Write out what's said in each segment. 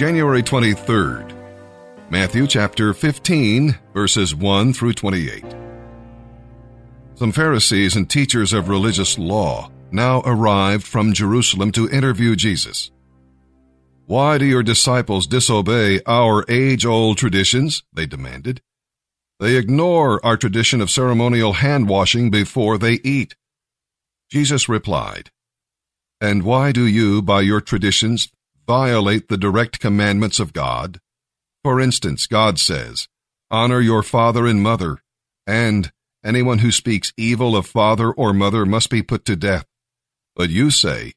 January 23rd, Matthew chapter 15, verses 1 through 28. Some Pharisees and teachers of religious law now arrived from Jerusalem to interview Jesus. Why do your disciples disobey our age old traditions? They demanded. They ignore our tradition of ceremonial hand washing before they eat. Jesus replied, And why do you, by your traditions, violate the direct commandments of God? For instance, God says, Honor your father and mother, and anyone who speaks evil of father or mother must be put to death. But you say,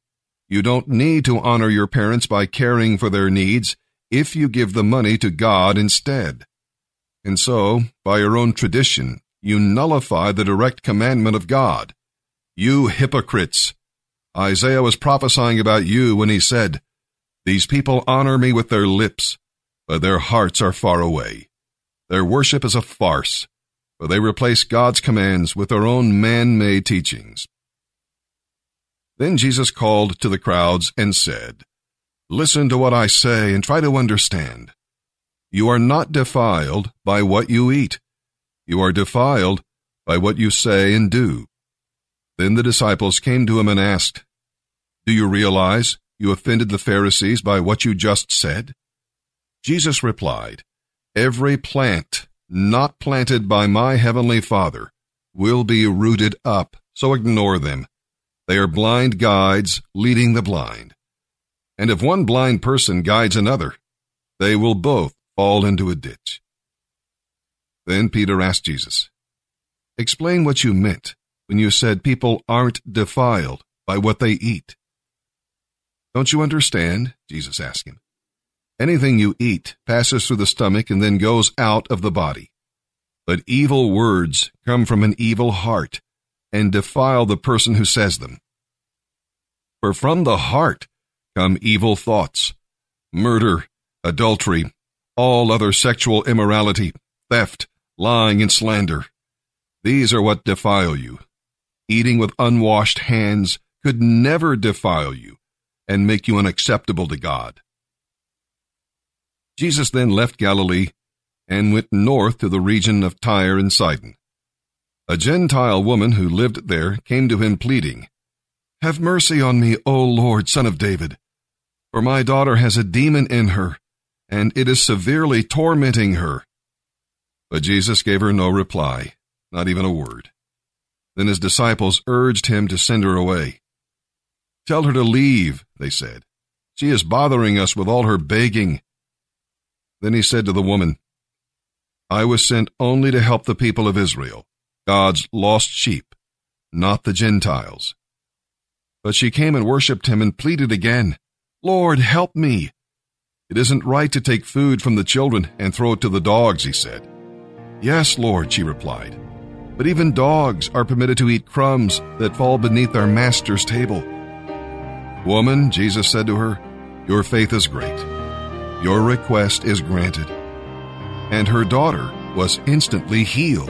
You don't need to honor your parents by caring for their needs if you give the money to God instead. And so, by your own tradition, you nullify the direct commandment of God. You hypocrites! Isaiah was prophesying about you when he said, These people honor me with their lips, but their hearts are far away. Their worship is a farce, for they replace God's commands with their own man made teachings. Then Jesus called to the crowds and said, Listen to what I say and try to understand. You are not defiled by what you eat. You are defiled by what you say and do. Then the disciples came to him and asked, Do you realize you offended the Pharisees by what you just said? Jesus replied, Every plant not planted by my heavenly Father will be rooted up, so ignore them. They are blind guides leading the blind. And if one blind person guides another, they will both fall into a ditch. Then Peter asked Jesus, Explain what you meant when you said people aren't defiled by what they eat. Don't you understand? Jesus asked him. Anything you eat passes through the stomach and then goes out of the body. But evil words come from an evil heart and defile the person who says them. For from the heart come evil thoughts, murder, adultery, all other sexual immorality, theft, lying, and slander. These are what defile you. Eating with unwashed hands could never defile you and make you unacceptable to God. Jesus then left Galilee and went north to the region of Tyre and Sidon. A Gentile woman who lived there came to him pleading, Have mercy on me, O Lord, son of David, for my daughter has a demon in her and it is severely tormenting her. But Jesus gave her no reply, not even a word. Then his disciples urged him to send her away. Tell her to leave, they said. She is bothering us with all her begging. Then he said to the woman, I was sent only to help the people of Israel, God's lost sheep, not the Gentiles. But she came and worshipped him and pleaded again, Lord, help me. It isn't right to take food from the children and throw it to the dogs, he said. Yes, Lord, she replied. But even dogs are permitted to eat crumbs that fall beneath their master's table. Woman, Jesus said to her, Your faith is great. Your request is granted. And her daughter was instantly healed.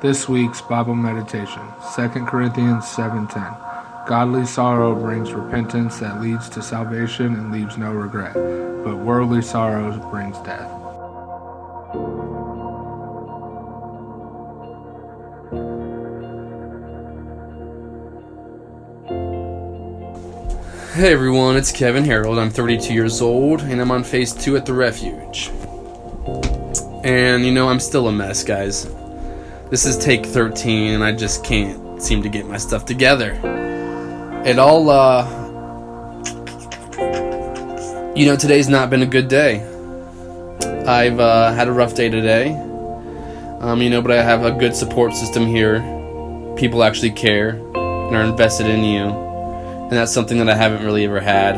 This week's Bible meditation, 2 Corinthians 7:10. Godly sorrow brings repentance that leads to salvation and leaves no regret, but worldly sorrow brings death. Hey everyone, it's Kevin Harold. I'm 32 years old and I'm on phase 2 at the refuge. And you know, I'm still a mess, guys. This is take 13, and I just can't seem to get my stuff together. It all, uh. You know, today's not been a good day. I've uh, had a rough day today. Um, you know, but I have a good support system here. People actually care and are invested in you. And that's something that I haven't really ever had.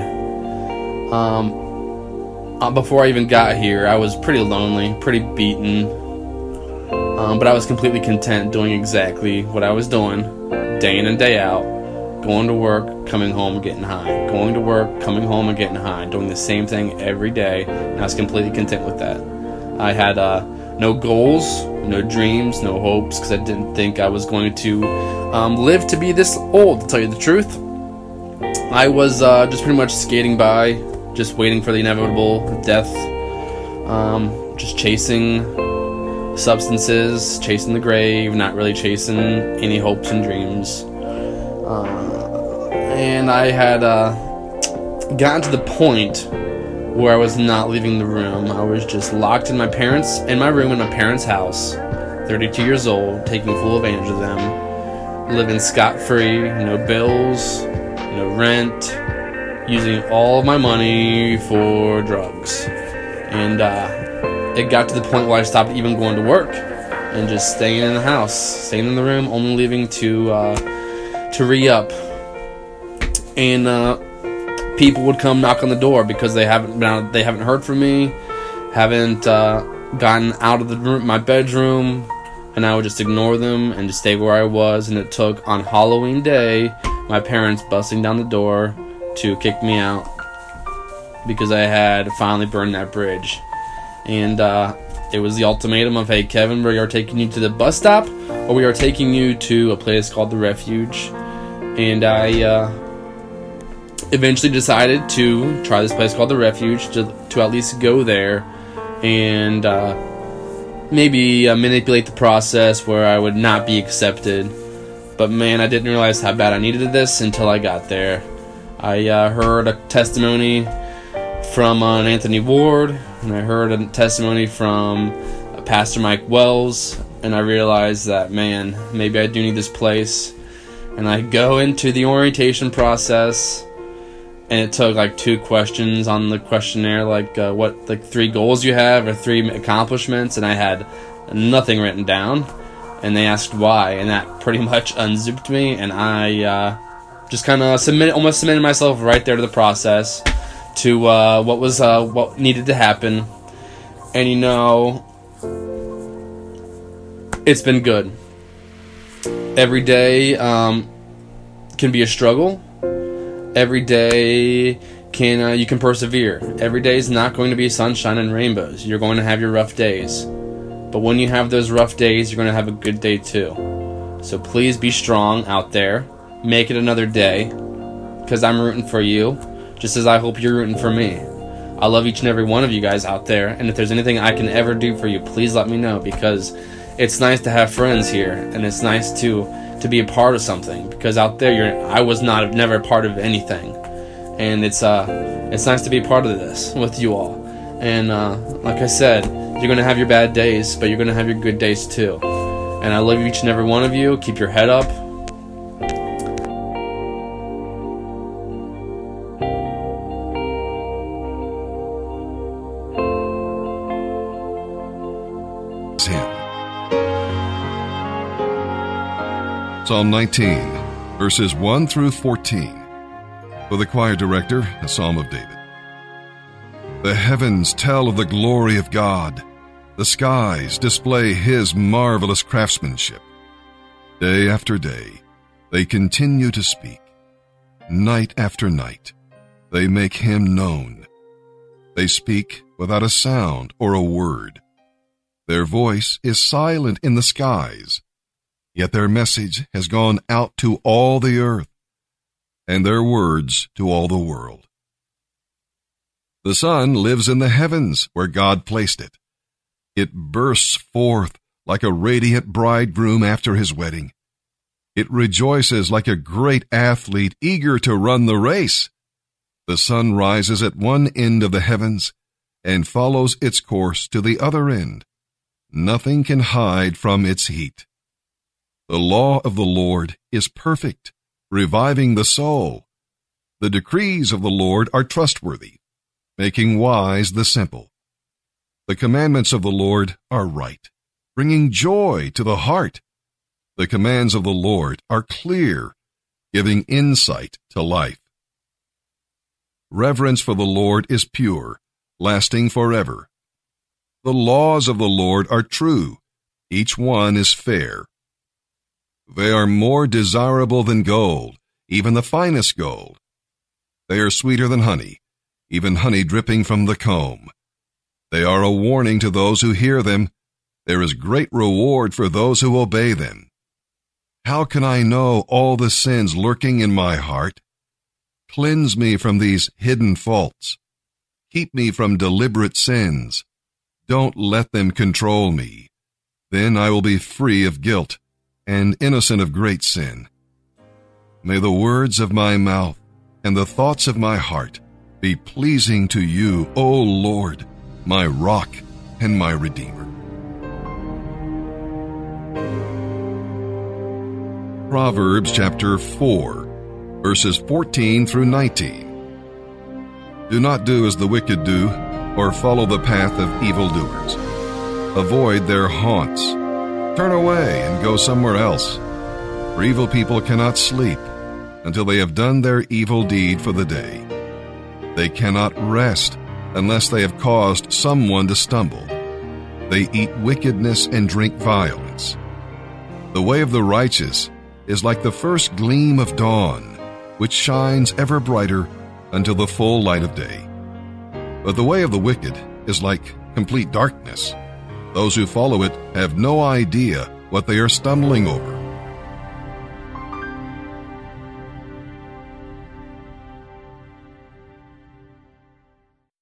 Um, uh, before I even got here, I was pretty lonely, pretty beaten, um, but I was completely content doing exactly what I was doing, day in and day out, going to work, coming home, getting high, going to work, coming home, and getting high, doing the same thing every day, and I was completely content with that. I had uh, no goals, no dreams, no hopes, because I didn't think I was going to um, live to be this old, to tell you the truth. I was uh, just pretty much skating by, just waiting for the inevitable death, um, just chasing substances, chasing the grave, not really chasing any hopes and dreams. Uh, and I had uh, gotten to the point where I was not leaving the room. I was just locked in my parents in my room in my parents' house, 32 years old, taking full advantage of them, living scot free, no bills, no rent, using all of my money for drugs. And uh, it got to the point where I stopped even going to work and just staying in the house, staying in the room, only leaving to uh, to re up. And uh, people would come knock on the door because they haven't been they haven't heard from me, haven't uh, gotten out of the room, my bedroom, and I would just ignore them and just stay where I was. And it took on Halloween day my parents busting down the door to kick me out because I had finally burned that bridge, and uh, it was the ultimatum of hey Kevin, we are taking you to the bus stop or we are taking you to a place called the Refuge, and I. Uh, eventually decided to try this place called the Refuge to, to at least go there and uh, maybe uh, manipulate the process where I would not be accepted. But man, I didn't realize how bad I needed this until I got there. I uh, heard a testimony from uh, an Anthony Ward, and I heard a testimony from Pastor Mike Wells, and I realized that man, maybe I do need this place. And I go into the orientation process and it took like two questions on the questionnaire like uh, what like three goals you have or three accomplishments and i had nothing written down and they asked why and that pretty much unzipped me and i uh, just kind of submitted almost submitted myself right there to the process to uh, what was uh, what needed to happen and you know it's been good every day um, can be a struggle every day can uh, you can persevere. Every day is not going to be sunshine and rainbows. You're going to have your rough days. But when you have those rough days, you're going to have a good day too. So please be strong out there. Make it another day because I'm rooting for you just as I hope you're rooting for me. I love each and every one of you guys out there, and if there's anything I can ever do for you, please let me know because it's nice to have friends here and it's nice to to be a part of something because out there you're I was not never a part of anything. And it's uh it's nice to be part of this with you all. And uh, like I said you're gonna have your bad days but you're gonna have your good days too. And I love each and every one of you. Keep your head up Psalm 19, verses 1 through 14. For the choir director, a psalm of David. The heavens tell of the glory of God. The skies display his marvelous craftsmanship. Day after day, they continue to speak. Night after night, they make him known. They speak without a sound or a word. Their voice is silent in the skies Yet their message has gone out to all the earth, and their words to all the world. The sun lives in the heavens where God placed it. It bursts forth like a radiant bridegroom after his wedding. It rejoices like a great athlete eager to run the race. The sun rises at one end of the heavens and follows its course to the other end. Nothing can hide from its heat. The law of the Lord is perfect, reviving the soul. The decrees of the Lord are trustworthy, making wise the simple. The commandments of the Lord are right, bringing joy to the heart. The commands of the Lord are clear, giving insight to life. Reverence for the Lord is pure, lasting forever. The laws of the Lord are true, each one is fair. They are more desirable than gold, even the finest gold. They are sweeter than honey, even honey dripping from the comb. They are a warning to those who hear them, There is great reward for those who obey them. How can I know all the sins lurking in my heart? Cleanse me from these hidden faults. Keep me from deliberate sins. Don't let them control me. Then I will be free of guilt and innocent of great sin. May the words of my mouth and the thoughts of my heart be pleasing to you, O Lord, my rock and my redeemer. Proverbs chapter 4, verses 14 through 19. Do not do as the wicked do, or follow the path of evildoers. Avoid their haunts. Turn away and go somewhere else. For evil people cannot sleep until they have done their evil deed for the day. They cannot rest unless they have caused someone to stumble. They eat wickedness and drink violence. The way of the righteous is like the first gleam of dawn, which shines ever brighter until the full light of day. But the way of the wicked is like complete darkness. Those who follow it have no idea what they are stumbling over.